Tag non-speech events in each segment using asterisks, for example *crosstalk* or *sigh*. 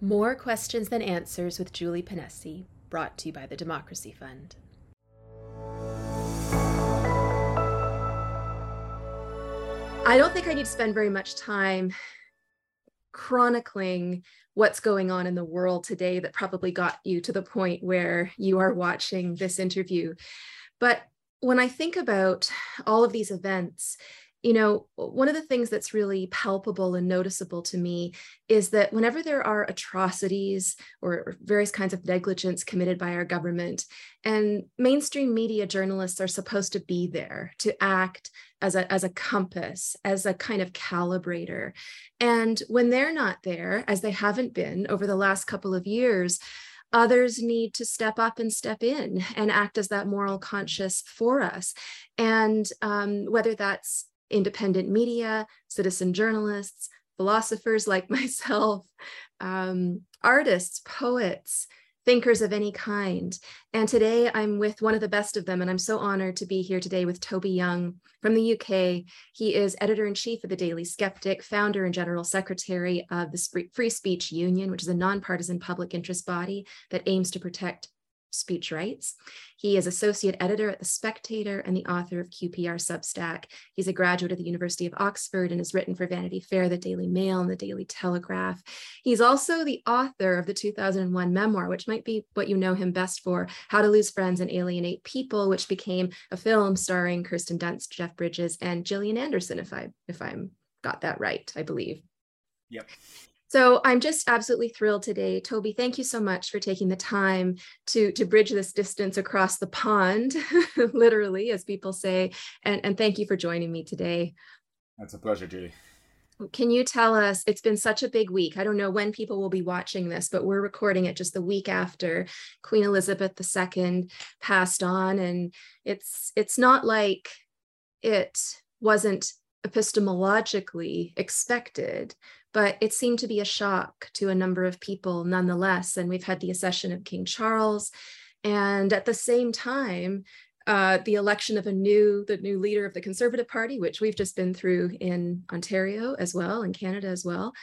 More Questions Than Answers with Julie Ponesse, brought to you by the Democracy Fund. I don't think I need to spend very much time chronicling what's going on in the world today that probably got you to the point where you are watching this interview. But when I think about all of these events, you know, one of the things that's really palpable and noticeable to me is that whenever there are atrocities or various kinds of negligence committed by our government, and mainstream media journalists are supposed to be there to act as a, as a compass, as a kind of calibrator. And when they're not there, as they haven't been over the last couple of years, others need to step up and step in and act as that moral conscience for us. And um, whether that's independent media, citizen journalists, philosophers like *laughs* myself, um, artists, poets, thinkers of any kind. And today I'm with one of the best of them, and I'm so honored to be here today with Toby Young from the UK. He is editor in chief of the Daily Skeptic, founder and general secretary of the Free Speech Union, which is a nonpartisan public interest body that aims to protect speech rights. He is associate editor at The Spectator and the author of QPR Substack. He's a graduate of the University of Oxford and has written for Vanity Fair, the Daily Mail, and the Daily Telegraph. He's also the author of the 2001 memoir, which might be what you know him best for, How to Lose Friends and Alienate People, which became a film starring Kirsten Dunst, Jeff Bridges, and Gillian Anderson, if I if I'm got that right, I believe. Yep. So I'm just absolutely thrilled today. Toby, thank you so much for taking the time to, to bridge this distance across the pond, *laughs* literally, as people say. And, and thank you for joining me today. That's a pleasure, Judy. Can you tell us? It's been such a big week. I don't know when people will be watching this, but we're recording it just the week after Queen Elizabeth II passed on, and it's it's not like it wasn't epistemologically expected, but it seemed to be a shock to a number of people nonetheless. And we've had the accession of King Charles. And at the same time, uh, the election of a new, the new leader of the Conservative Party, which we've just been through in Ontario as well, in Canada as well,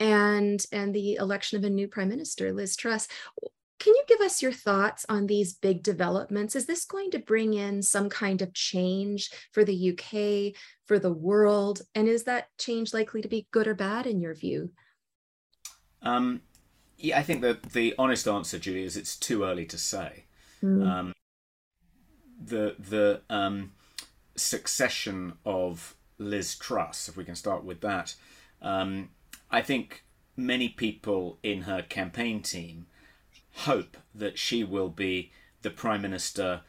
and and the election of a new Prime Minister, Liz Truss. Can you give us your thoughts on these big developments? Is this going to bring in some kind of change for the UK, for the world? And is that change likely to be good or bad in your view? Um, yeah, I think that the honest answer, Julie, is it's too early to say. Mm. Um, the the um, succession of Liz Truss, if we can start with that, um, I think many people in her campaign team hope that she will be the Prime Minister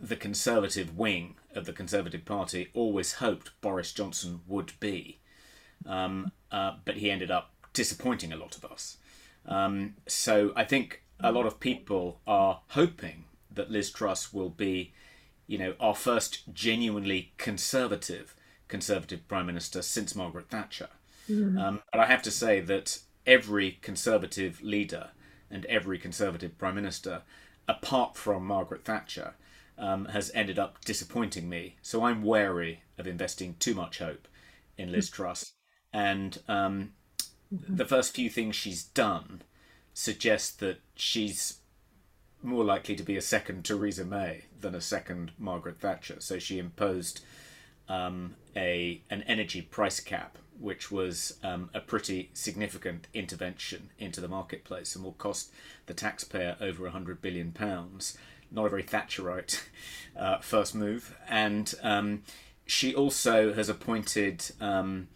the Conservative wing of the Conservative Party always hoped Boris Johnson would be. Um, uh, but he ended up disappointing a lot of us. Um, so I think a lot of people are hoping that Liz Truss will be, you know, our first genuinely conservative Conservative Prime Minister since Margaret Thatcher. Mm-hmm. Um, but I have to say that every Conservative leader and every Conservative Prime Minister, apart from Margaret Thatcher, um, has ended up disappointing me. So I'm wary of investing too much hope in Liz Truss. And um, the first few things she's done suggest that she's more likely to be a second Theresa May than a second Margaret Thatcher. So she imposed um, a an energy price cap which was um, a pretty significant intervention into the marketplace and will cost the taxpayer over £100 billion. Not a very Thatcherite *laughs* uh, first move. And um, she also has appointed um,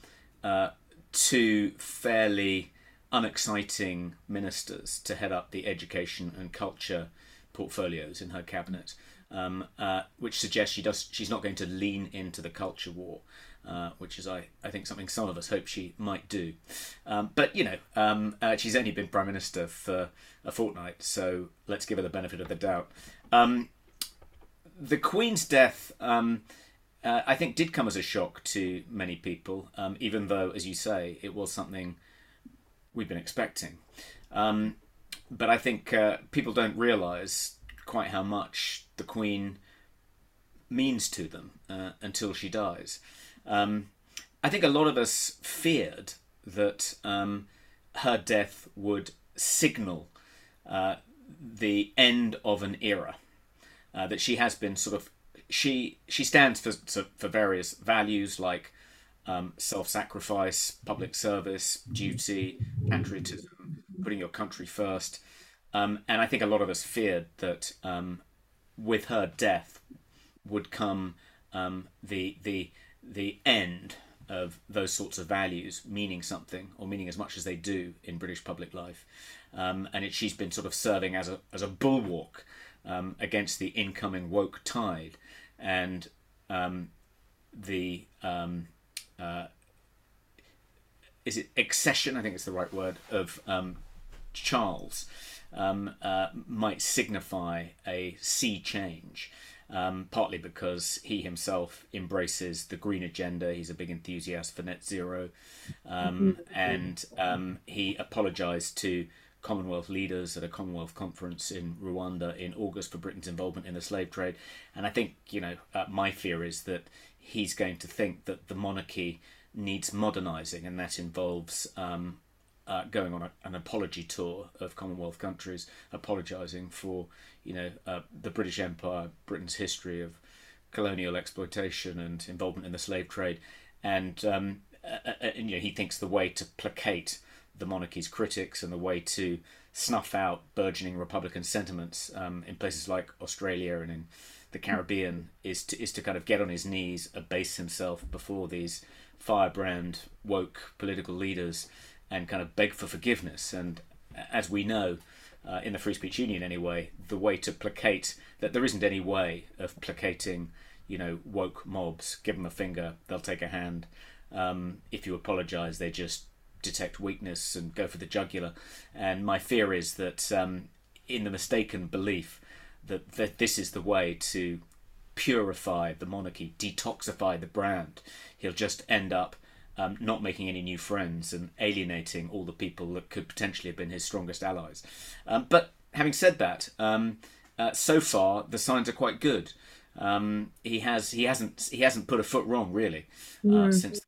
uh, two fairly unexciting ministers to head up the education and culture portfolios in her cabinet. Um, uh, which suggests she does she's not going to lean into the culture war uh, which is I, I think something some of us hope she might do. Um, but you know, um, uh, she's only been prime minister for a fortnight, so let's give her the benefit of the doubt. Um, the Queen's death, um, uh, I think, did come as a shock to many people, um, even though, as you say, it was something we've been expecting. Um, but I think uh, people don't realise quite how much the Queen means to them uh, until she dies. Um, I think a lot of us feared that um, her death would signal uh, the end of an era. Uh, that she has been sort of she she stands for for various values like um, self-sacrifice, public service, duty, patriotism, putting your country first. Um, and I think a lot of us feared that um, with her death would come um, the the the end of those sorts of values meaning something or meaning as much as they do in British public life. Um, and it, she's been sort of serving as a as a bulwark um, against the incoming woke tide and um, the um, uh, is it accession? I think it's the right word of um, Charles um, uh, might signify a sea change. Um, partly because he himself embraces the green agenda. He's a big enthusiast for net zero, um, mm-hmm. and um, he apologised to Commonwealth leaders at a Commonwealth conference in Rwanda in August for Britain's involvement in the slave trade. And I think, you know, uh, my fear is that he's going to think that the monarchy needs modernising, and that involves um, uh, going on a, an apology tour of Commonwealth countries, apologising for, you know, uh, the British Empire, Britain's history of colonial exploitation and involvement in the slave trade. And, um, uh, and you know, he thinks the way to placate the monarchy's critics and the way to snuff out burgeoning Republican sentiments um, in places like Australia and in the Caribbean is to is to kind of get on his knees, abase himself before these firebrand woke political leaders, and kind of beg for forgiveness. And as we know, uh, in the Free Speech Union anyway, the way to placate that there isn't any way of placating, you know, woke mobs. Give them a finger, they'll take a hand. Um, if you apologise, they just detect weakness and go for the jugular. And my fear is that um, in the mistaken belief that, that this is the way to purify the monarchy, detoxify the brand, he'll just end up um, not making any new friends and alienating all the people that could potentially have been his strongest allies. Um, but having said that, um, uh, so far the signs are quite good. Um, he has he hasn't he hasn't put a foot wrong really uh, mm. since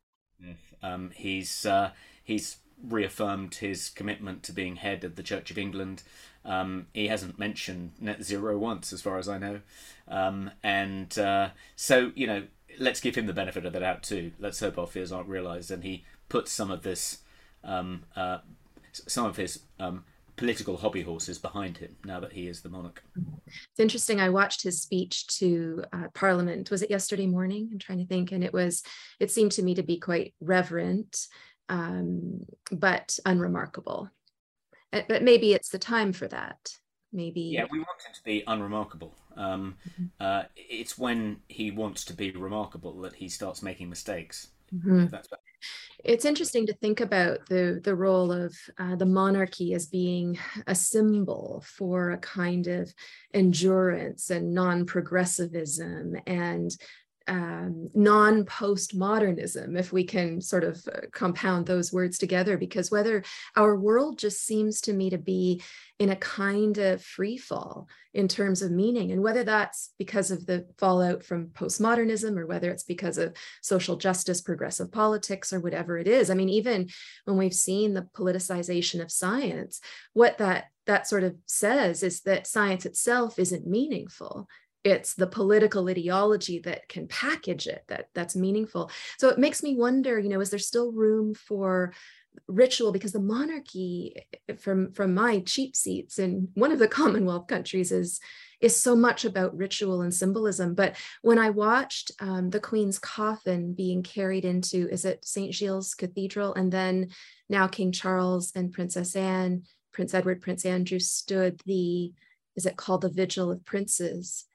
um, he's uh, He's reaffirmed his commitment to being head of the Church of England. Um, he hasn't mentioned net zero once, as far as I know. Um, and uh, so, you know, let's give him the benefit of the doubt too. Let's hope our fears aren't realised, and he puts some of this, um, uh, some of his um, political hobby horses behind him now that he is the monarch. It's interesting. I watched his speech to uh, Parliament. Was it yesterday morning? I'm trying to think, and it was. It seemed to me to be quite reverent um, but unremarkable. But maybe it's the time for that. Maybe. Yeah, we want him to be unremarkable. Um, mm-hmm. uh, it's when he wants to be remarkable that he starts making mistakes. Mm-hmm. It's interesting to think about the the role of uh, the monarchy as being a symbol for a kind of endurance and non-progressivism and um, non postmodernism, if we can sort of uh, compound those words together, because whether our world just seems to me to be in a kind of free fall in terms of meaning, and whether that's because of the fallout from postmodernism or whether it's because of social justice, progressive politics, or whatever it is. I mean, even when we've seen the politicization of science, what that that sort of says is that science itself isn't meaningful it's the political ideology that can package it that that's meaningful. So it makes me wonder you know is there still room for ritual? Because the monarchy from from my cheap seats in one of the *laughs* commonwealth countries is is so much about ritual and symbolism. But when i watched um, the queen's coffin being carried into is it st giles cathedral? And then now king charles and princess anne prince edward prince andrew stood the is it called the vigil of princes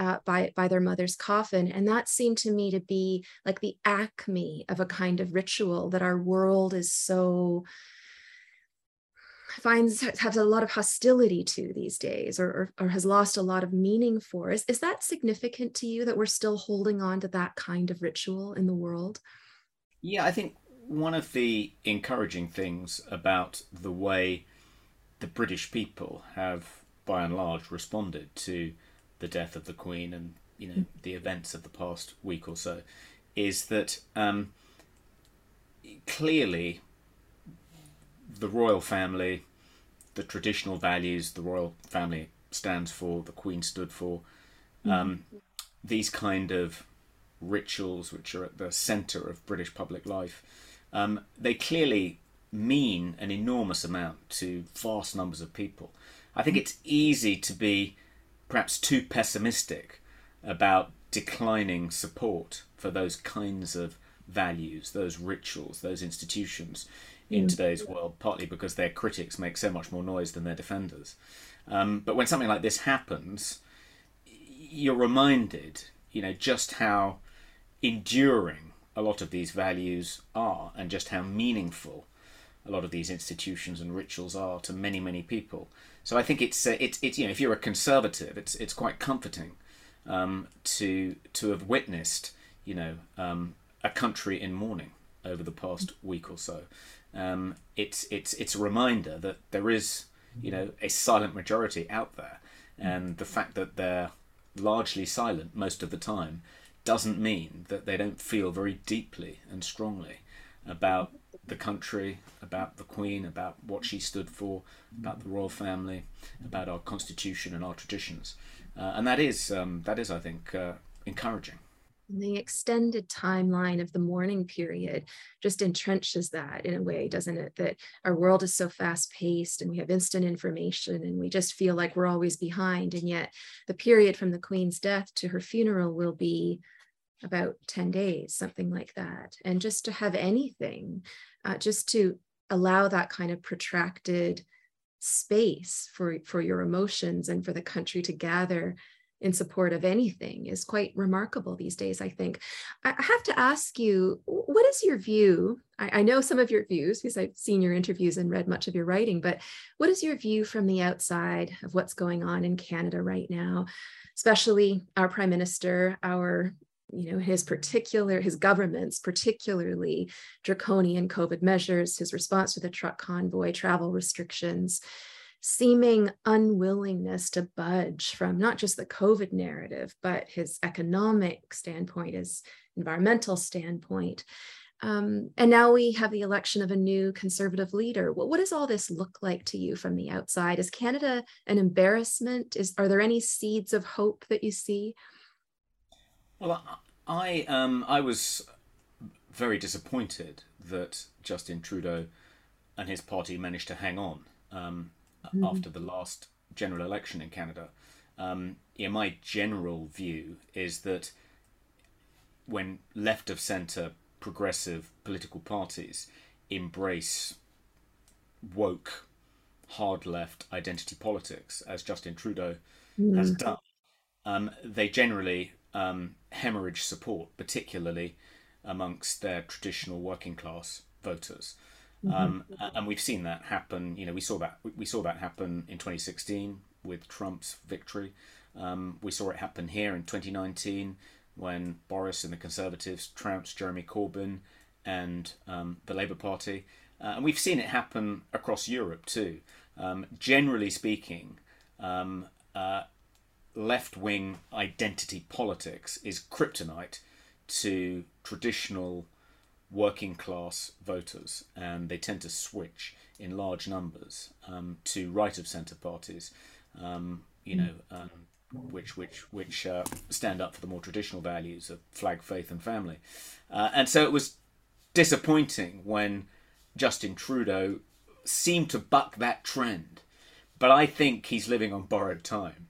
uh, by, by their mother's coffin. And that seemed to me to be like the acme of a kind of ritual that our world is so finds has a lot of hostility to these days or, or, or, has lost a lot of meaning for is, is that significant to you that we're still holding on to that kind of ritual in the world yeah i think one of the encouraging things about the way the british people have by and large responded to the death of the Queen and you know the events of the past week or so, is that um, clearly the royal family the traditional values the royal family stands for, the Queen stood for, um, these kind of rituals which are at the centre of British public life, um, they clearly mean an enormous amount to vast numbers of people. I think it's easy to be perhaps too pessimistic about declining support for those kinds of values, those rituals, those institutions in mm. today's world, partly because their critics make so much more noise than their defenders. Um, but when something like this happens, you're reminded, you know, just how enduring a lot of these values are and just how meaningful a lot of these institutions and rituals are to many, many people. So I think it's uh, it's it's you know if you're a conservative, it's it's quite comforting um, to to have witnessed you know um, a country in mourning over the past week or so. Um, it's it's it's a reminder that there is you know a silent majority out there, and the fact that they're largely silent most of the time doesn't mean that they don't feel very deeply and strongly about the country, about the Queen, about what she stood for, about the royal family, about our constitution and our traditions, uh, and that is um, that is, I think, uh, encouraging. The extended timeline of the mourning period just entrenches that in a way, doesn't it? That our world is so fast paced and we have instant information and we just feel like we're always behind. And yet, the period from the Queen's death to her funeral will be about 10 days, something like that. And just to have anything, uh, just to allow that kind of protracted space for, for your emotions and for the country to gather in support of anything is quite remarkable these days, I think. I have to ask you, what is your view? I, I, know some of your views because I've seen your interviews and read much of your writing, but what is your view from the outside of what's going on in Canada right now, especially our prime minister, our you know his particular his government's particularly draconian covid measures his response to the truck convoy travel restrictions seeming unwillingness to budge from not just the covid narrative but his economic standpoint his environmental standpoint um, and now we have the election of a new conservative leader. What, what does all this look like to you from the outside? Is Canada an embarrassment? Is are there any seeds of hope that you see? Well, I um, I was very disappointed that Justin Trudeau and his party managed to hang on um, mm-hmm. after the last general election in Canada. Um, yeah, my general view is that when left of centre progressive political parties embrace woke, hard left identity politics, as Justin Trudeau mm. has done, um, they generally um, hemorrhage support, particularly amongst their traditional working class voters. Mm-hmm. Um, and we've seen that happen. You know, we saw that we saw that happen in 2016 with Trump's victory. Um, we saw it happen here in 2019 when Boris and the Conservatives trounced Jeremy Corbyn and um, the Labour Party. Uh, and we've seen it happen across Europe too. Um, generally speaking, um, uh, left wing identity politics is kryptonite to traditional working class voters, and they tend to switch in large numbers um, to right of centre parties, um, you know, um, which which which uh, stand up for the more traditional values of flag, faith, and family. Uh, and so it was disappointing when Justin Trudeau seemed to buck that trend, but I think he's living on borrowed time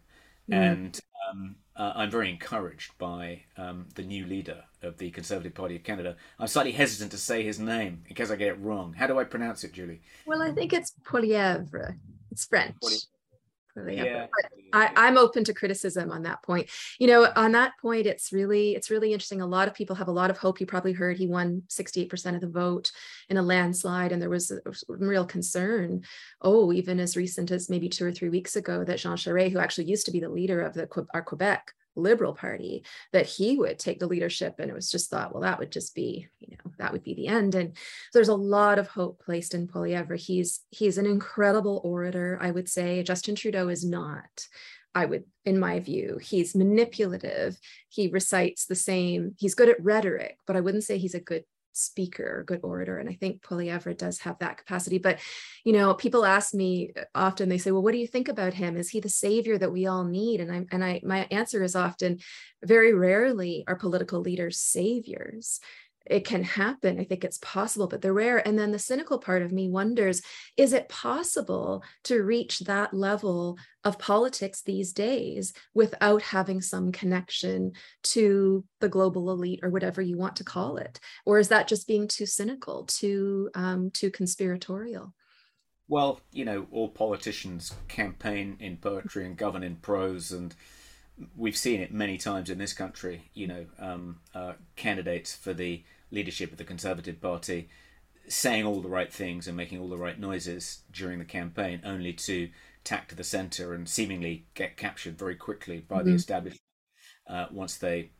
mm. and um, uh, I'm very encouraged by um, the new leader of the Conservative Party of Canada. I'm slightly hesitant to say his name in case I get it wrong. How do I pronounce it, Julie? Well, I think it's Poilievre. It's French. Yeah. I, am open to criticism on that point. You know, on that point, it's really it's really interesting. A lot of people have a lot of hope. You probably heard he won 68% of the vote in a landslide, and there was real concern. Oh, even as recent as maybe two or three weeks ago, that Jean Charest, who actually used to be the leader of the our Quebec Liberal Party that he would take the leadership. And it was just thought, well, that would just be, you know, that would be the end. And there's a lot of hope placed in Poilievre. He's he's an incredible orator, I would say. Justin Trudeau is not. I would, in my view, he's manipulative. He recites the same, he's good at rhetoric, but I wouldn't say he's a good speaker, a good orator. And I think Poilievre does have that capacity. But, you know, people ask me uh, often, they say, well, what do you think about him? Is he the savior that we all need? And I and I my answer is often very rarely are political leaders saviors it can happen. I think it's possible, but they're rare. And then the cynical part of me wonders is it possible to reach that level of politics these days without having some connection to the global elite or whatever you want to call it? Or is that just being too cynical, too, um, too conspiratorial? Well, you know, all politicians campaign in poetry and govern in prose and we've seen it many times in this country. You know, um, uh, candidates for the leadership of the Conservative Party saying all the right things and making all the right noises during the campaign, only to tack to the centre and seemingly get captured very quickly by mm-hmm. the establishment uh, once they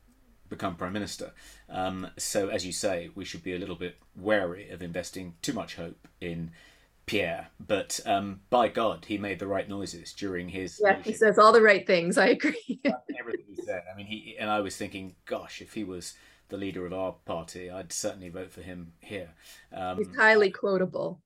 become prime minister. Um, so, as you say, we should be a little bit wary of investing too much hope in Pierre, but um, by God, he made the right noises during his. Yeah, he says all the right things. I agree. *laughs* everything he said. I mean, he and I was thinking, gosh, if he was the leader of our party, I'd certainly vote for him here. Um, He's highly quotable.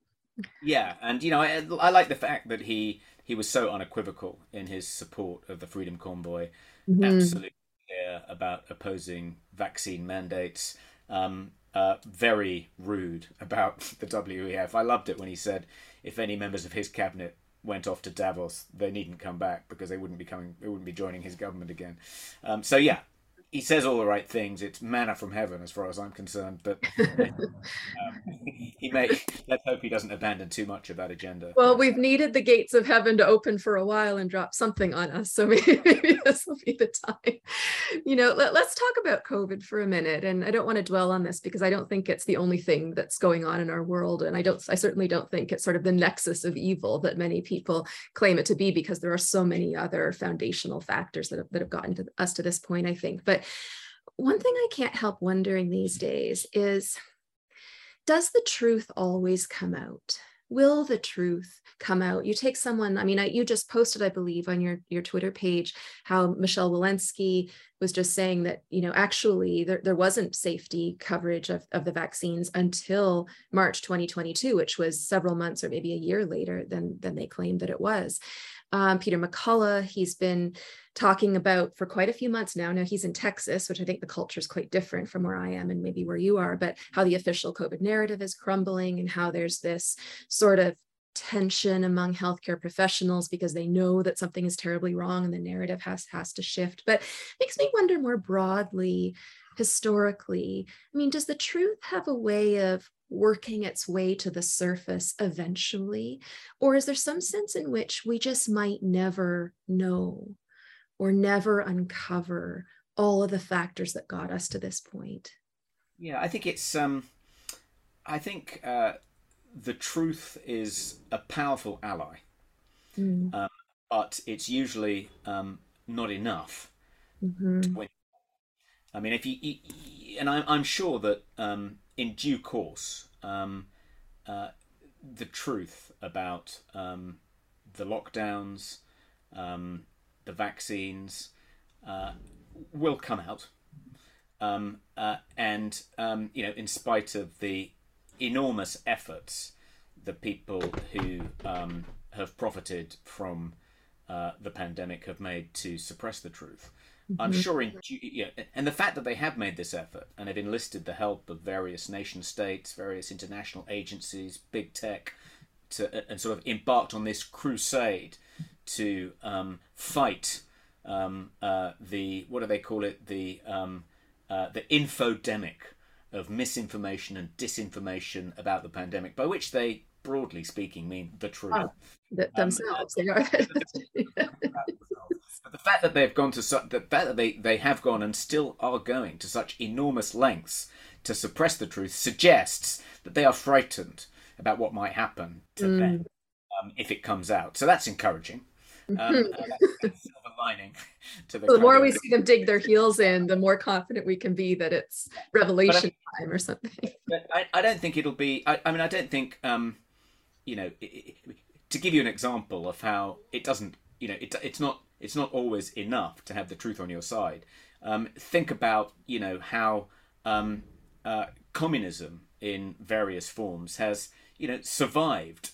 Yeah, and you know, I, I like the fact that he he was so unequivocal in his support of the Freedom Convoy. Mm-hmm. Absolutely clear about opposing vaccine mandates. Um, uh, very rude about *laughs* the WEF. I loved it when he said if any members of his cabinet went off to Davos, they needn't come back because they wouldn't be coming, they wouldn't be joining his government again. Um, so yeah, he says all the right things. It's manna from heaven, as far as I'm concerned. But *laughs* um, he may. Let's hope he doesn't abandon too much of that agenda. Well, we've needed the gates of heaven to open for a while and drop something on us. So maybe, *laughs* maybe this will be the time. You know, let, us talk about COVID for a minute. And I don't want to dwell on this because I don't think it's the only thing that's going on in our world. And I don't. I certainly don't think it's sort of the nexus of evil that many people claim it to be because there are so many other foundational factors that have, that have gotten to us to this point. I think, but one thing I can't help wondering these days is does the truth always come out? Will the truth come out? You take someone, I mean, I, you just posted, I believe, on your, your Twitter page how Michelle Walensky was just saying that, you know, actually there, there wasn't safety coverage of, of the vaccines until March 2022, which was several months or maybe a year later than, than they claimed that it was. Um, Peter McCullough, he's been talking about for quite a few months now. Now he's in Texas, which I think the culture is quite different from where I am and maybe where you are, but how the official COVID narrative is crumbling and how there's this sort of tension among healthcare professionals because they know that something is terribly wrong and the narrative has has to shift but makes me wonder more broadly historically i mean does the truth have a way of working its way to the surface eventually or is there some sense in which we just might never know or never uncover all of the factors that got us to this point. Yeah, I think it's um I think uh the truth is a powerful ally. Mm. Um, but it's usually um, not enough mm-hmm. I mean, if you, and I'm, I'm sure that um, in due course, um, uh, the truth about um, the lockdowns, um, the vaccines uh, will come out. Um, uh, and um, you know, in spite of the enormous efforts the people who um, have profited from uh, the pandemic have made to suppress the truth, mm-hmm. I'm sure in you know, and the fact that they have made this effort and have enlisted the help of various nation states, various international agencies, big tech, to and sort of embarked on this crusade to um, fight um, uh, the what do they call it the um, uh, the infodemic of misinformation and disinformation about the pandemic, by which they broadly speaking mean the truth oh, themselves. Um, *laughs* *laughs* the fact that they've gone to such the fact that they they have gone and still are going to such enormous lengths to suppress the truth suggests that they are frightened about what might happen to mm. them um, if it comes out. So that's encouraging. Um, silver lining *laughs* to the. the more we see them dig their heels in, the more confident we can be that it's revelation I, time or something. But I, I don't think it'll be. I, I mean, I don't think. Um, you know, it, it, to give you an example of how it doesn't. You know, it, it's not. It's not always enough to have the truth on your side. Um, think about you know how um, uh, communism in various forms has, you know, survived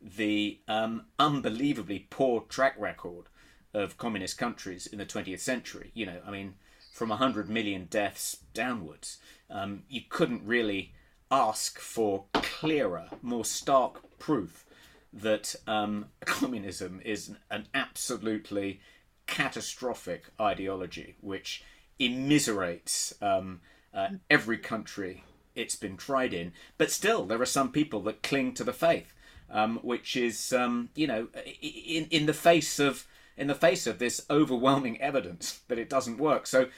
the um, unbelievably poor track record of communist countries in the 20th century. You know, I mean, from 100 million deaths downwards, um, you couldn't really ask for clearer, more stark proof that um, *coughs* communism is an absolutely catastrophic ideology which immiserates um, uh, every country it's been tried in. But still, there are some people that cling to the faith, um, which is, um, you know, in in the face of in the face of this overwhelming evidence that it doesn't work. So.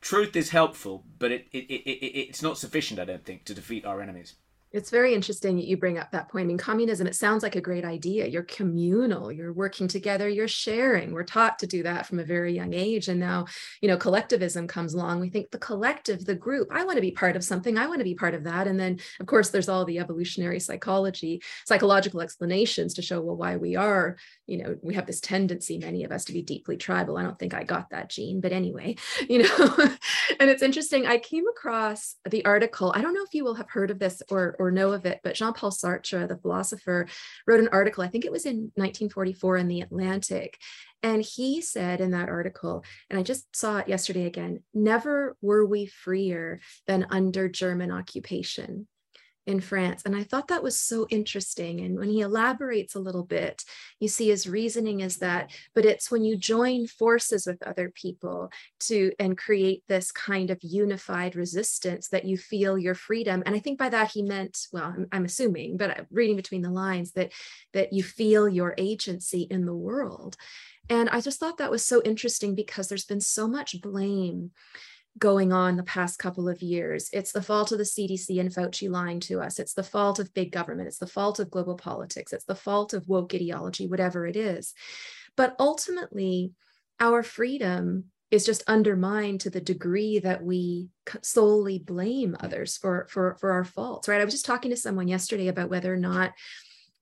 Truth is helpful, but it, it, it, it, it's not sufficient, I don't think, to defeat our enemies. It's very interesting that you bring up that point. I mean, communism, it sounds like a great idea. You're communal, you're working together, you're sharing. We're taught to do that from a very young age. And now, you know, collectivism comes along. We think the collective, the group, I want to be part of something, I want to be part of that. And then, of course, there's all the evolutionary psychology, psychological explanations to show, well, why we are, you know, we have this tendency, many of us, to be deeply tribal. I don't think I got that gene, but anyway, *laughs* you know, and it's interesting. I came across the article. I don't know if you will have heard of this or, or know of it, but Jean Paul Sartre, the philosopher, wrote an article, I think it was in 1944 in The Atlantic. And he said in that article, and I just saw it yesterday again never were we freer than under German occupation in France. And I thought that was so interesting. And when he elaborates a little bit, you see his reasoning is that, but it's when you join forces with other people to and create this kind of unified resistance that you feel your freedom. And I think by that he meant, well, I'm, I'm assuming, but reading between the lines that that you feel your agency in the world. And I just thought that was so interesting because there's been so much blame going on the past couple of years. It's the fault of the CDC and Fauci lying to us. It's the fault of big government. It's the fault of global politics. It's the fault of woke ideology, whatever it is. But ultimately, our freedom is just undermined to the degree that we solely blame others for, for, for our faults, right? I was just talking to someone yesterday about whether or not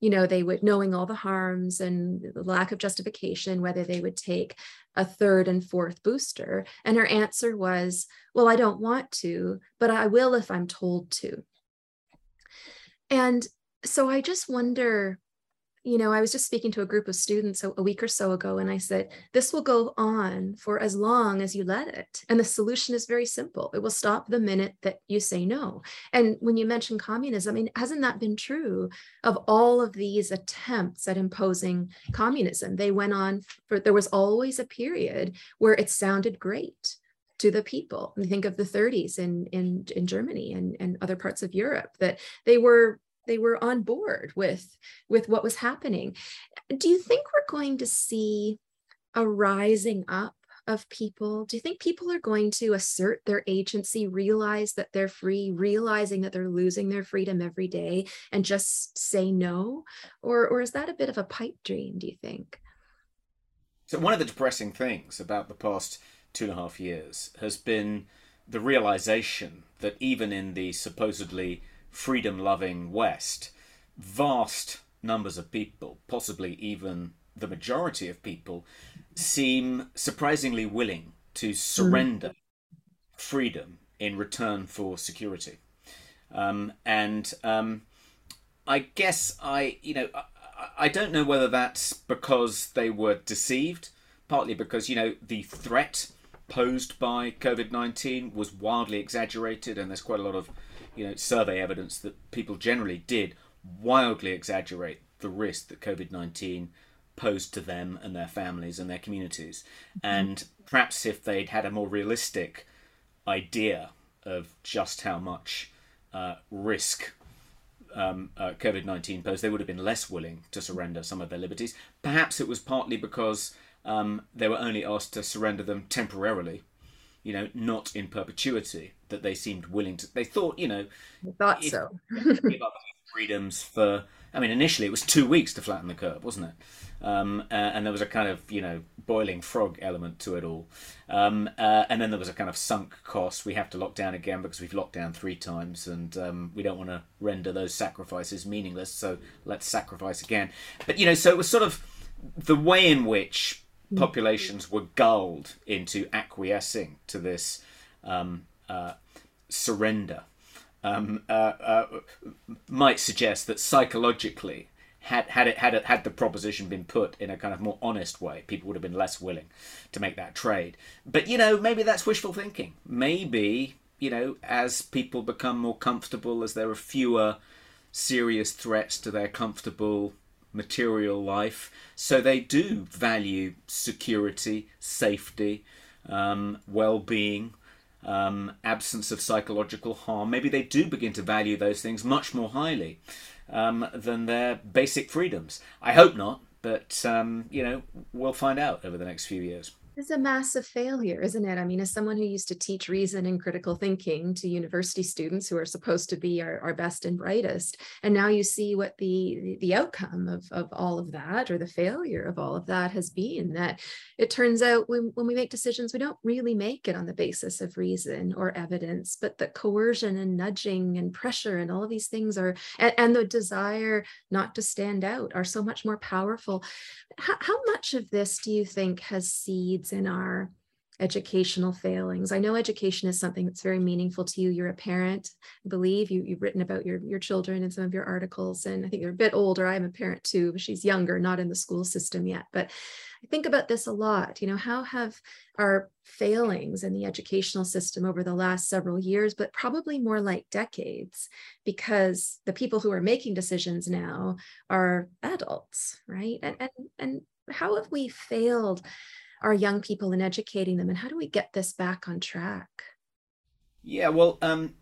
you know, they would, knowing all the harms and the lack of justification, whether they would take a third and fourth booster. And her answer was, well, I don't want to, but I will if I'm told to. And so I just wonder you know, I was just speaking to a group of students a, a, week or so ago, and I said, This will go on for as long as you let it. And the solution is very simple it will stop the minute that you say no. And when you mention communism, I mean, hasn't that been true of all of these attempts at imposing communism? They went on for, there was always a period where it sounded great to the people. And think of the 30s in, in, in Germany and, and other parts of Europe, that they were they were on board with with what was happening. Do you think we're going to see a rising up of people? Do you think people are going to assert their agency realize that they're free realizing that they're losing their freedom every day and just say no? Or or is that a bit of a pipe dream do you think? So one of the depressing things about the past two and a half years has been the realization that even in the supposedly freedom loving West, vast numbers of people, possibly even the majority of people, seem surprisingly willing to surrender mm. freedom in return for security. Um, and um, I guess I, you know, I, I don't know whether that's because they were deceived, partly because, you know, the threat posed by COVID 19 was wildly exaggerated, and there's quite a lot of you know survey evidence that people generally did wildly exaggerate the risk that COVID nineteen posed to them and their families and their communities. Mm-hmm. And perhaps if they'd had a more realistic idea of just how much uh, risk um, uh, COVID 19 posed, they would have been less willing to surrender some of their liberties. Perhaps it was partly because um, they were only asked to surrender them temporarily you know, not in perpetuity, that they seemed willing to. They thought, you know, I thought so. *laughs* give up freedoms for. I mean, initially it was two weeks to flatten the curve, wasn't it? Um, uh, and there was a kind of you know boiling frog element to it all. Um, uh, and then there was a kind of sunk cost. We have to lock down again because we've locked down three times, and um, we don't want to render those sacrifices meaningless. So let's sacrifice again. But you know, so it was sort of the way in which. Populations were gulled into acquiescing to this um, uh, surrender um, uh, uh, might suggest that psychologically, had had it had it, had the proposition been put in a kind of more honest way, people would have been less willing to make that trade. But you know, maybe that's wishful thinking. Maybe you know, as people become more comfortable, as there are fewer serious threats to their comfortable material life, so they do value security, safety, um, well-being, um, absence of psychological harm. Maybe they do begin to value those things much more highly um, than their basic freedoms. I hope not, but um, you know we'll find out over the next few years is a massive failure, isn't it? I mean, as someone who used to teach reason and critical thinking to university students who are supposed to be our, our best and brightest, and now you see what the the outcome of, of all of that or the failure of all of that has been that it turns out when, when we make decisions, we don't really make it on the basis of reason or evidence, but that coercion and nudging and pressure and all of these things are, and, and the desire not to stand out are so much more powerful. How, how much of this do you think has seeds in our educational failings. I know education is something that's very meaningful to you. You're a parent, I believe you, you've written about your, your children in some of your articles. And I think you're a bit older. I'm a parent too, but she's younger, not in the school system yet. But I think about this a lot. You know, how have our failings in the educational system over the last several years, but probably more like decades, because the people who are making decisions now are adults, right? And and and how have we failed our young people and educating them and how do we get this back on track yeah well um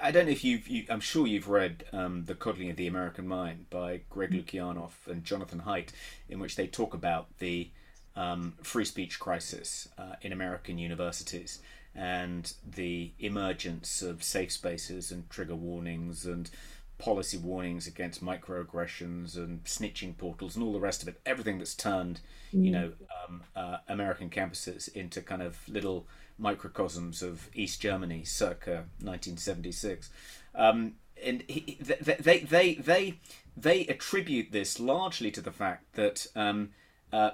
I don't know if you've. You, I'm sure you've read um, "The Coddling of the American Mind" by Greg mm-hmm. Lukianoff and Jonathan Haidt, in which they talk about the um, free speech crisis uh, in American universities and the emergence of safe spaces and trigger warnings and policy warnings against microaggressions and snitching portals and all the rest of it. Everything that's turned, mm. you know, um, uh, American campuses into kind of little microcosms of East Germany, circa 1976. Um, and he, they, they, they, they, they attribute this largely to the fact that um, uh,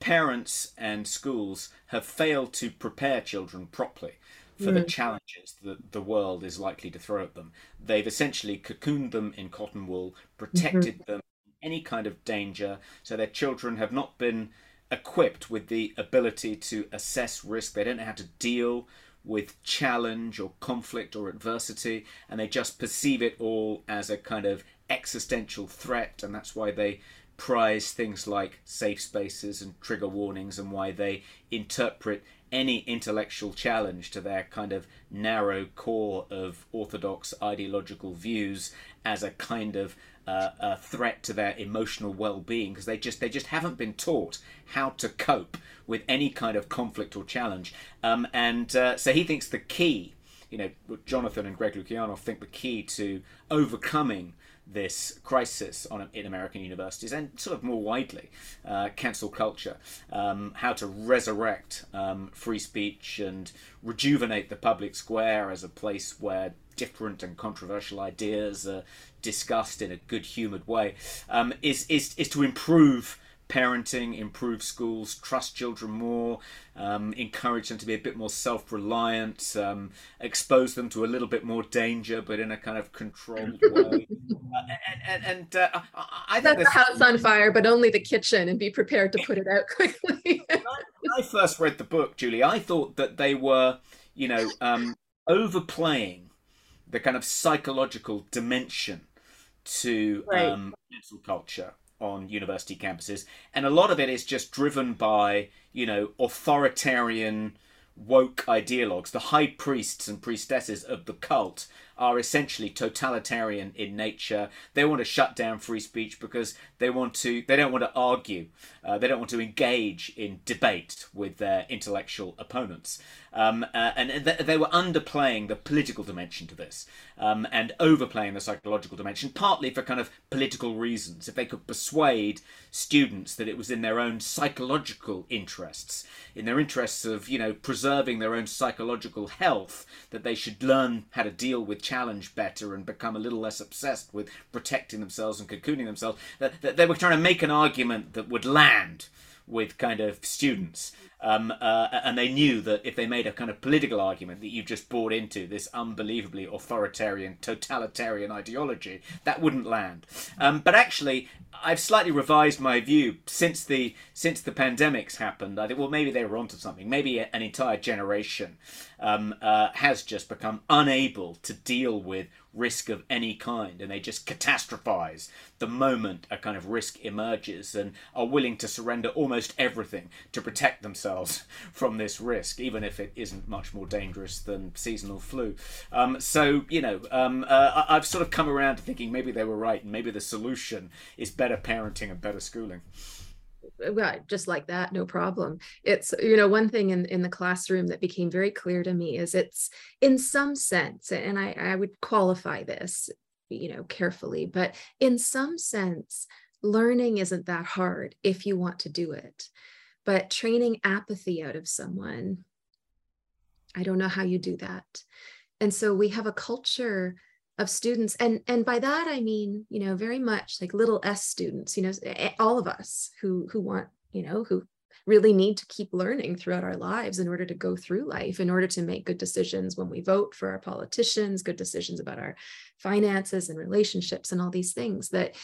parents and schools have failed to prepare children properly for mm. the challenges that the world is likely to throw at them. They've essentially cocooned them in cotton wool, protected mm-hmm. them from any kind of danger, so their children have not been equipped with the ability to assess risk. They don't know how to deal with challenge or conflict or adversity, and they just perceive it all as a kind of existential threat, and that's why they prize things like safe spaces and trigger warnings, and why they interpret any intellectual challenge to their kind of narrow core of orthodox ideological views as a kind of uh, a threat to their emotional well-being because they just they just haven't been taught how to cope with any kind of conflict or challenge. Um, and uh, so he thinks the key you know Jonathan and Greg Lukianoff think the key to overcoming this crisis on, in American universities and sort of more widely, uh, cancel culture, um, how to resurrect um, free speech and rejuvenate the public square as a place where different and controversial ideas are discussed in a good humoured way, um, is, is, is to improve parenting, improve schools, trust children more, um, encourage them to be a bit more self reliant, um, expose them to a little bit more danger, but in a kind of controlled *laughs* way. uh, and and, and uh, I, I think the house on fire, but only the kitchen, and be prepared to put it out quickly. *laughs* when, I, when, I, first read the book, Julie, I thought that they were, you know, um, overplaying the kind of psychological dimension to right. um, cancel culture on university campuses, and a lot of it is just driven by you know authoritarian woke ideologues. The high priests and priestesses of the cult are essentially totalitarian in nature. They want to shut down free speech because they want to. They don't want to argue. Uh, they don't want to engage in debate with their intellectual opponents. Um, uh, and th- they were underplaying the political dimension to this um, and overplaying the psychological dimension, partly for kind of political reasons. If they could persuade students that it was in their own psychological interests, in their interests of you know preserving their own psychological health, that they should learn how to deal with challenge better and become a little less obsessed with protecting themselves and cocooning themselves, that, that they were trying to make an argument that would land with kind of students. Um, uh, and they knew that if they made a kind of political argument that you've just bought into this unbelievably authoritarian, totalitarian ideology, that wouldn't land. Um, but actually, I've slightly revised my view since the since the pandemics happened. I think well maybe they were onto something. Maybe an entire generation um, uh, has just become unable to deal with risk of any kind, and they just catastrophize the moment a kind of risk emerges, and are willing to surrender almost everything to protect themselves *laughs* from this risk, even if it isn't much more dangerous than seasonal flu. Um, so you know, um, uh, I've sort of come around to thinking maybe they were right, and maybe the solution is better parenting and better schooling Uh, well, just like that, no problem. It's, you know, one thing in, in the classroom that became very clear to me is it's in some sense, and I, I would qualify this, you know, carefully, but in some sense, learning isn't that hard if you want to do it. But training apathy out of someone, I don't know how you do that. And so we have a culture of students. And and by that i mean you know very much like little s students you know all of us who who want you know who really need to keep learning throughout our lives in order to go through life in order to make good decisions when we vote for our politicians good decisions about our finances and relationships and all these things that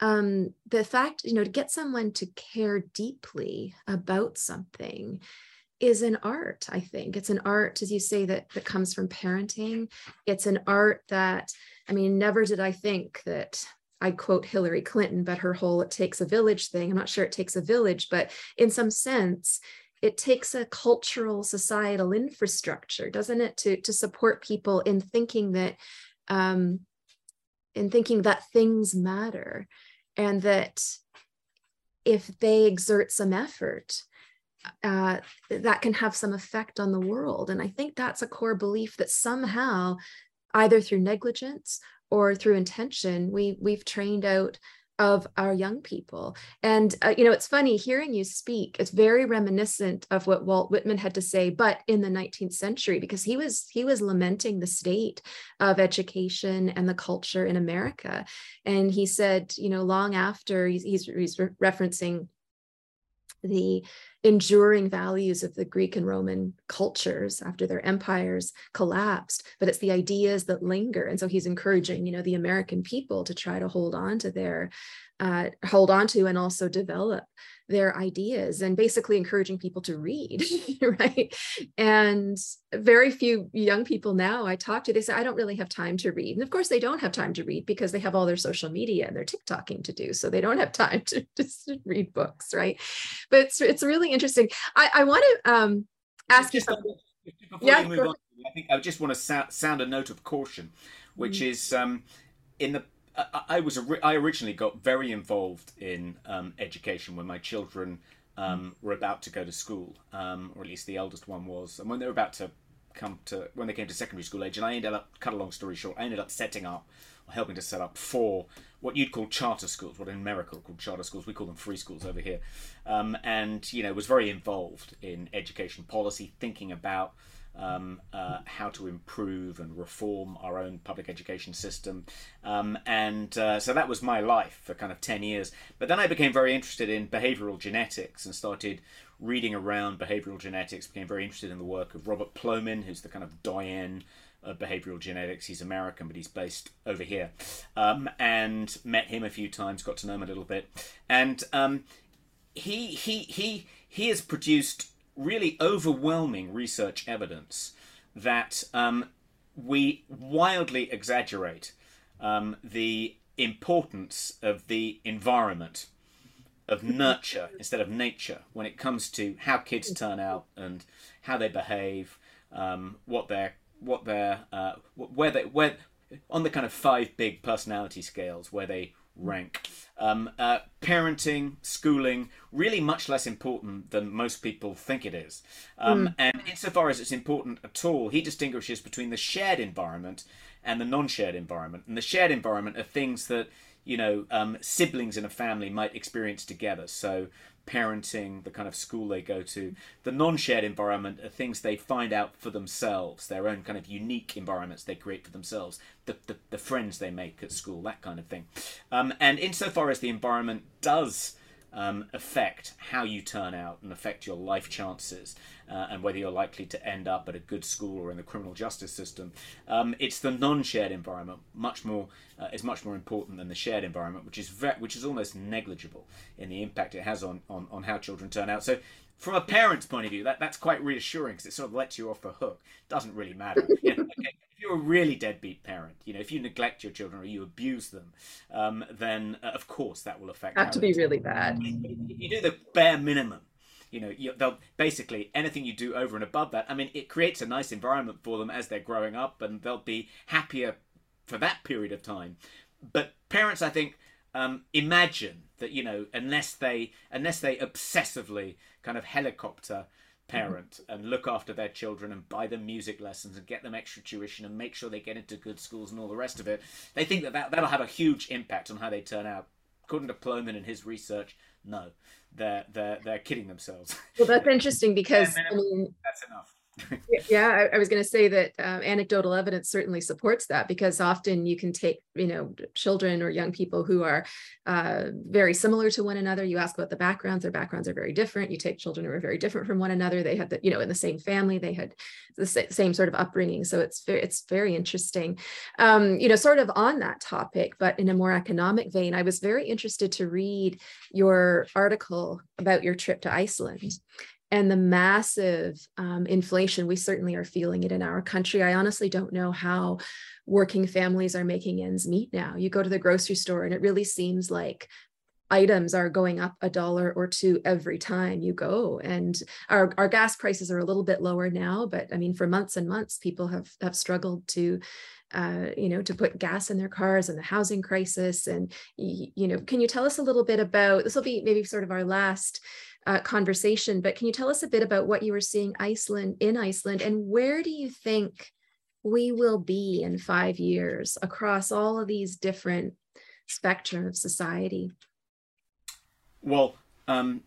um, the fact you know to get someone to care deeply about something is an art i think. It's an art as you say that that comes from parenting. It's an art that i mean never did i think that i quote hillary clinton but her whole it takes a village thing. I'm not sure it takes a village but in some sense it takes a cultural societal infrastructure doesn't it to to support people in thinking that um in thinking that things matter and that if they exert some effort uh, that can have some effect on the world. And I think that's a core belief that somehow, either through negligence or through intention, we we've trained out of our young people. And uh, you know, it's funny hearing you speak. It's very reminiscent of what Walt Whitman had to say, but in the 19th century, because he was he was lamenting the state of education and the culture in America. And he said, you know, long after he's, he's, he's referencing the enduring values of the Greek and Roman cultures after their empires collapsed, but it's the ideas that linger. And so he's encouraging, you know, the American people to try to hold on to their, uh, hold on to and also develop their ideas and basically encouraging people to read *laughs* *laughs* right? And very few young people now i talk to they say i don't really have time to read. And of course they don't have time to read because they have all their social media and their tiktoking to do so they don't have *laughs* time to just read books right? But it's, it's really interesting. I, I want to um, ask just, you something. yeah, move on, i think i just want to sound a note of caution which mm-hmm. is um, in the I, was I originally got very involved in um, education when my children um, were about to go to school, um, or at least the eldest one was, and when they were about to come to when they came to secondary school age, and I ended up cut a long story short, I ended up setting up or helping to set up four what you'd call charter schools, what in America are called charter schools, we call them free schools over here, um, and you know was very involved in education policy, thinking about um, uh, how to improve and reform our own public education system. Um, and uh, so that was my life for kind of 10 years. But then I became very interested in behavioral genetics and started reading around behavioral genetics, became very interested in the work of Robert Plomin, who's the kind of doyen of behavioral genetics. He's American, but he's based over here. Um, and met him a few times, got to know him a little bit. And um, he, he, he, he has produced really overwhelming research evidence that um, we wildly exaggerate um, the importance of the environment, of nurture *laughs* instead of nature, when it comes to how kids turn out and how they behave, um, what they're what they're uh, where they where on the kind of five big personality scales where they rank. Um, uh, parenting, schooling, really much less important than most people think it is. Um, mm. And insofar as it's important at all, he distinguishes between the shared environment and the non shared environment. And the shared environment are things that, you know, um, siblings in a family might experience together. So parenting, the kind of school they go to. The non shared environment are things they find out for themselves, their own kind of unique environments they create for themselves, the, the, the friends they make at school, that kind of thing. Um, and insofar as the environment does um, affect how you turn out and affect your life chances uh, and whether you're likely to end up at a good school or in the criminal justice system. Um, it's the non-shared environment much more uh, is much more important than the shared environment, which is ve- which is almost negligible in the impact it has on, on, on how children turn out. So from a parent's point of view, that, that's quite reassuring because it sort of lets you off the hook. Doesn't really matter. *laughs* You know, okay, you're a really deadbeat parent, you know, if you neglect your children or you abuse them, um, then uh, of course that will affect. Have to be really bad. You do the bare minimum, you know, you, they'll basically anything you do over and above that. I mean, it creates a nice environment for them as they're growing up, and they'll be happier for that period of time. But parents, I think, um, imagine that you know, unless they unless they obsessively kind of helicopter parent and look after their children and buy them music lessons and get them extra tuition and make sure they get into good schools and all the rest of it, they think that, that that'll have a huge impact on how they turn out. According to Plomin and his research, no, they're they're they're kidding themselves. Well, that's interesting *laughs* because I mean, that's enough *laughs* yeah, I, I was going to say that uh, anecdotal evidence certainly supports that because often you can take, you know, children or young people who are uh, very similar to one another. You ask about the backgrounds; their backgrounds are very different. You take children who are very different from one another. They had the, you know, in the same family, they had the same sort of upbringing. So it's very, it's very interesting. Um, you know, sort of on that topic, but in a more economic vein, I was very interested to read your article about your trip to Iceland and the massive um, inflation we certainly are feeling it in our country. I honestly don't know how working families are making ends meet now. You go to the grocery store and it really seems like items are going up a dollar or two every time you go. And our, our gas prices are a little bit lower now but i mean for months and months people have have struggled to uh, you know to put gas in their cars and the housing crisis. And you know can you tell us a little bit about this will be maybe sort of our last uh, conversation, but can you tell us a bit about what you were seeing Iceland in Iceland and where do you think we will be in five years across all of these different spectrum of society? Well, um,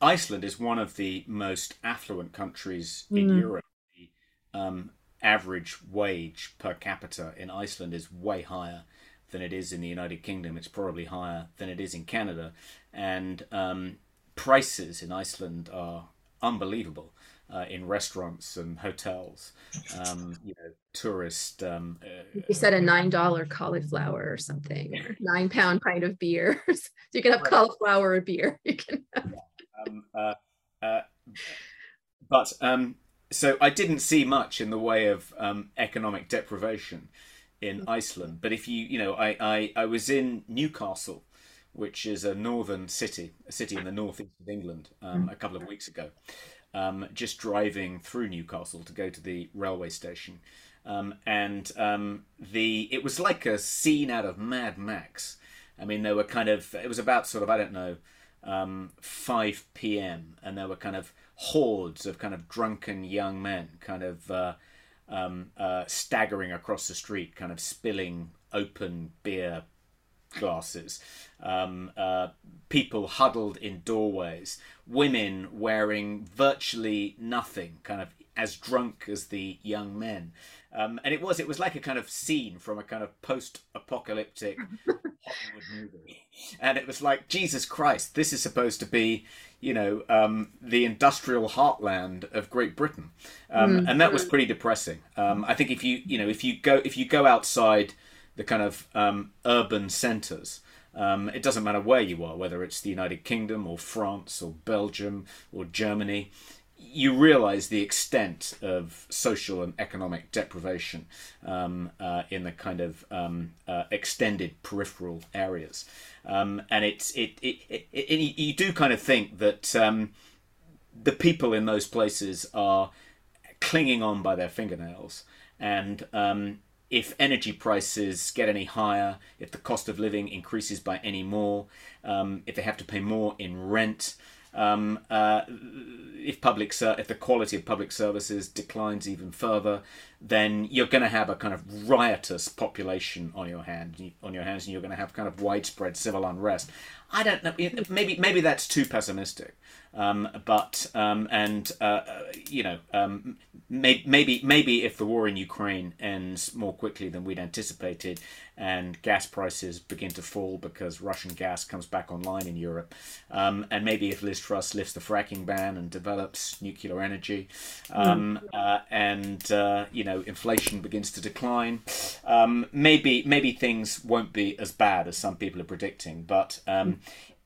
Iceland is one of the most affluent countries in mm. Europe. The um, average wage per capita in Iceland is way higher than it is in the United Kingdom. It's probably higher than it is in Canada. And um, prices in Iceland are unbelievable. Uh, in restaurants and hotels, um, you know, tourist. Um, uh, you said a nine dollar cauliflower or something, or *laughs* nine pound pint of beer. *laughs* so you can have right. cauliflower or beer. *laughs* You can. um, uh, uh, but um, so I didn't see much in the way of um, economic deprivation in mm. Iceland. But if you, you know, I, I, I was in Newcastle which is a northern city, a city in the northeast of England, um, mm. a couple of weeks ago. Um, just driving through Newcastle to go to the railway station, um, and um, the it was like a scene out of Mad Max. I mean, there were kind of it was about sort of I don't know, um, five p.m. and there were kind of hordes of kind of drunken young men, kind of. Uh, um, uh, staggering across the street, kind of spilling open beer glasses, um, uh, people huddled in doorways, women wearing virtually nothing, kind of as drunk as the young men. Um, and it was it was like a kind of scene from a kind of post-apocalyptic *laughs* Hollywood movie, and it was like Jesus Christ, this is supposed to be, you know, um, the industrial heartland of Great Britain, um, mm. and that was pretty depressing. Um, I think if you you know if you go if you go outside the kind of um, urban centres. Um, it doesn't matter where you are, whether it's the United Kingdom or France or Belgium or Germany. You realise the extent of social and economic deprivation um, uh, in the kind of um, uh, extended peripheral areas, um, and it's it, it, it, it, you do kind of think that um, the people in those places are clinging on by their fingernails, and um, if energy prices get any higher, if the cost of living increases by any more, um, if they have to pay more in rent, um, uh, if public ser- if the quality of public services declines even further, then you're going to have a kind of riotous population on your hand on your hands, and you're going to have kind of widespread civil unrest. I don't know. Maybe maybe that's too pessimistic. Um, but um, and uh, uh you know um, may, maybe maybe if the war in Ukraine ends more quickly than we'd anticipated, and gas prices begin to fall because Russian gas comes back online in Europe, um, and maybe if Liz Truss lifts the fracking ban and develops nuclear energy, um, mm. uh, and uh, you know inflation begins to decline, um, maybe maybe things won't be as bad as some people are predicting, but um,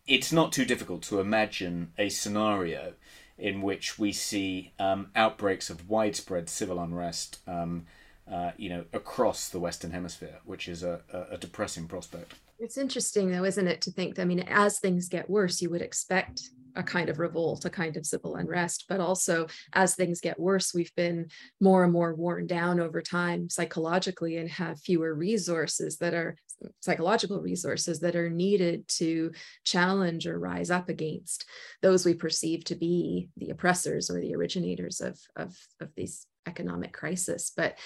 it's not too difficult to imagine a scenario in which we see um, outbreaks of widespread civil unrest, um, uh, you know, across the Western Hemisphere, which is a, a, depressing prospect. It's interesting, though, isn't it, to think that, I mean, as things get worse, you would expect a kind of revolt, a kind of civil unrest. But also, as things get worse, we've been more and more worn down over time psychologically and have fewer resources that are psychological resources that are needed to challenge or rise up against those we perceive to be the oppressors or the originators of, of, of these economic crisis. But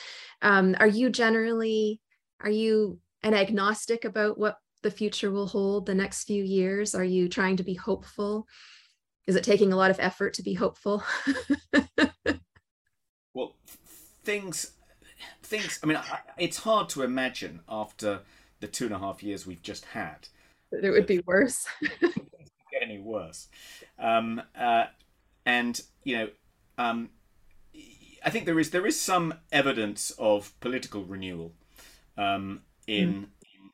um, are you generally, are you an agnostic about what the future will hold the next few years? Are you trying to be hopeful? is it taking a lot of effort to be hopeful *laughs* well things things i mean it's hard to imagine after the two and a half years we've just had it would be worse *laughs* get any worse um, uh, and you know um, i think there is there is some evidence of political renewal um, in, mm.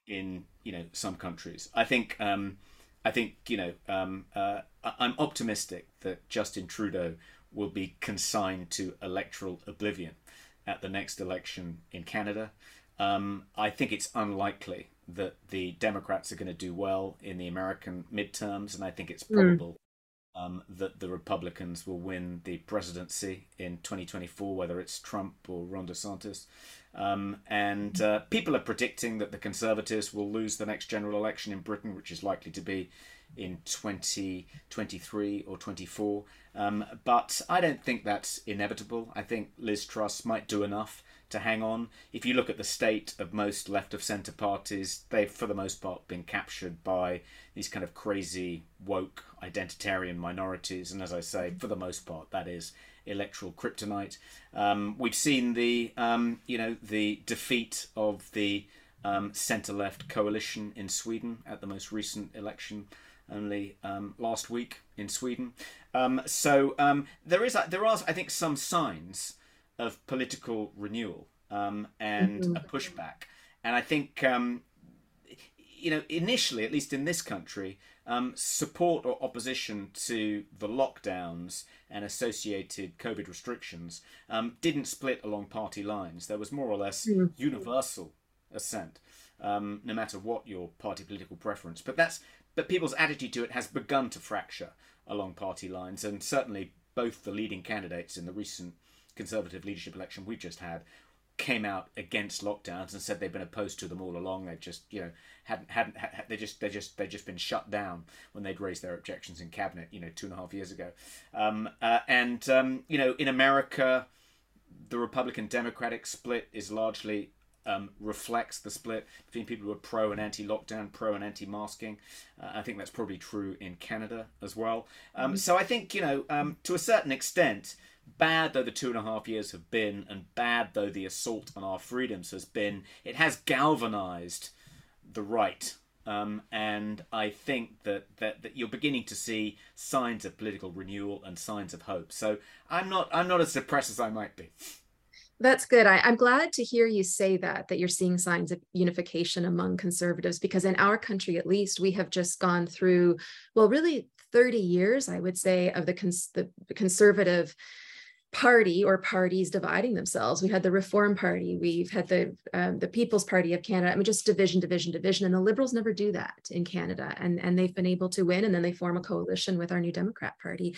in, in you know some countries i think um, I think you know um, uh, I'm optimistic that Justin Trudeau will be consigned to electoral oblivion at the next election in Canada. Um, I think it's unlikely that the Democrats are going to do well in the American midterms, and I think it's hmm. probable mm. um, that the Republicans will win the presidency in 2024, whether it's Trump or Ron DeSantis. Um, and uh, people are predicting that the Conservatives will lose the next general election in Britain, which is likely to be in 2023 or 24. Um, but I don't think that's inevitable. I think Liz Truss might do enough to hang on. If you look at the state of most left of centre parties, they've for the most part been captured by these kind of crazy woke identitarian minorities. And as I say, for the most part, that is electoral kryptonite. Um, we've seen the um, you know the defeat of the um, centre left coalition in Sweden at the most recent election only um, last week in Sweden. Um, so um, there is there are I think some signs of political renewal and mm-hmm. a pushback, and I think you know initially, at least in this country, um, support or opposition to the lockdowns and associated COVID restrictions um, didn't split along party lines. There was more or less mm-hmm. universal assent, um, no matter what your party political preference. But that's but people's attitude to it has begun to fracture along party lines, and certainly both the leading candidates in the recent Conservative leadership election we've just had came out against lockdowns and said they've been opposed to them all along. They've just, you know, hadn't hadn't had, they just they just they just been shut down when they'd raised their objections in cabinet, you know, two and a half years ago. Um, uh, and um, you know, in America, the Republican Democratic split is largely um, reflects the split between people who are pro and anti-lockdown, pro and anti-masking. Uh, I think that's probably true in Canada as well. Um, mm-hmm. So I think you know, um, to a certain extent, bad though the two and a half years have been, and bad though the assault on our freedoms has been, it has galvanized the right. Um, and I think that, that, that you're beginning to see signs of political renewal and signs of hope. So I'm not I'm not as depressed as I might be. That's good. I, am glad to hear you say that, that you're seeing signs of unification among conservatives, because in our country, at least, we have just gone through, well, really 30 years, I would say, of the, cons- the conservative party or parties dividing themselves. We had the Reform Party, we've had the um, the People's Party of Canada. I mean, just division, division, division, and the Liberals never do that in Canada, and and they've been able to win, and then they form a coalition with our New Democrat Party.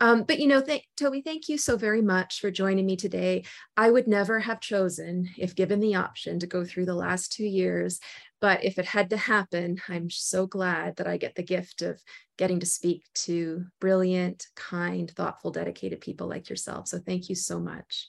Um, but you know, th- Toby, thank you so very much for joining me today. I would never have chosen, if given the option, to go through the last two years but if it had to happen, I'm so glad that I get the gift of getting to speak to brilliant, kind, thoughtful, dedicated people like yourself. So thank you so much.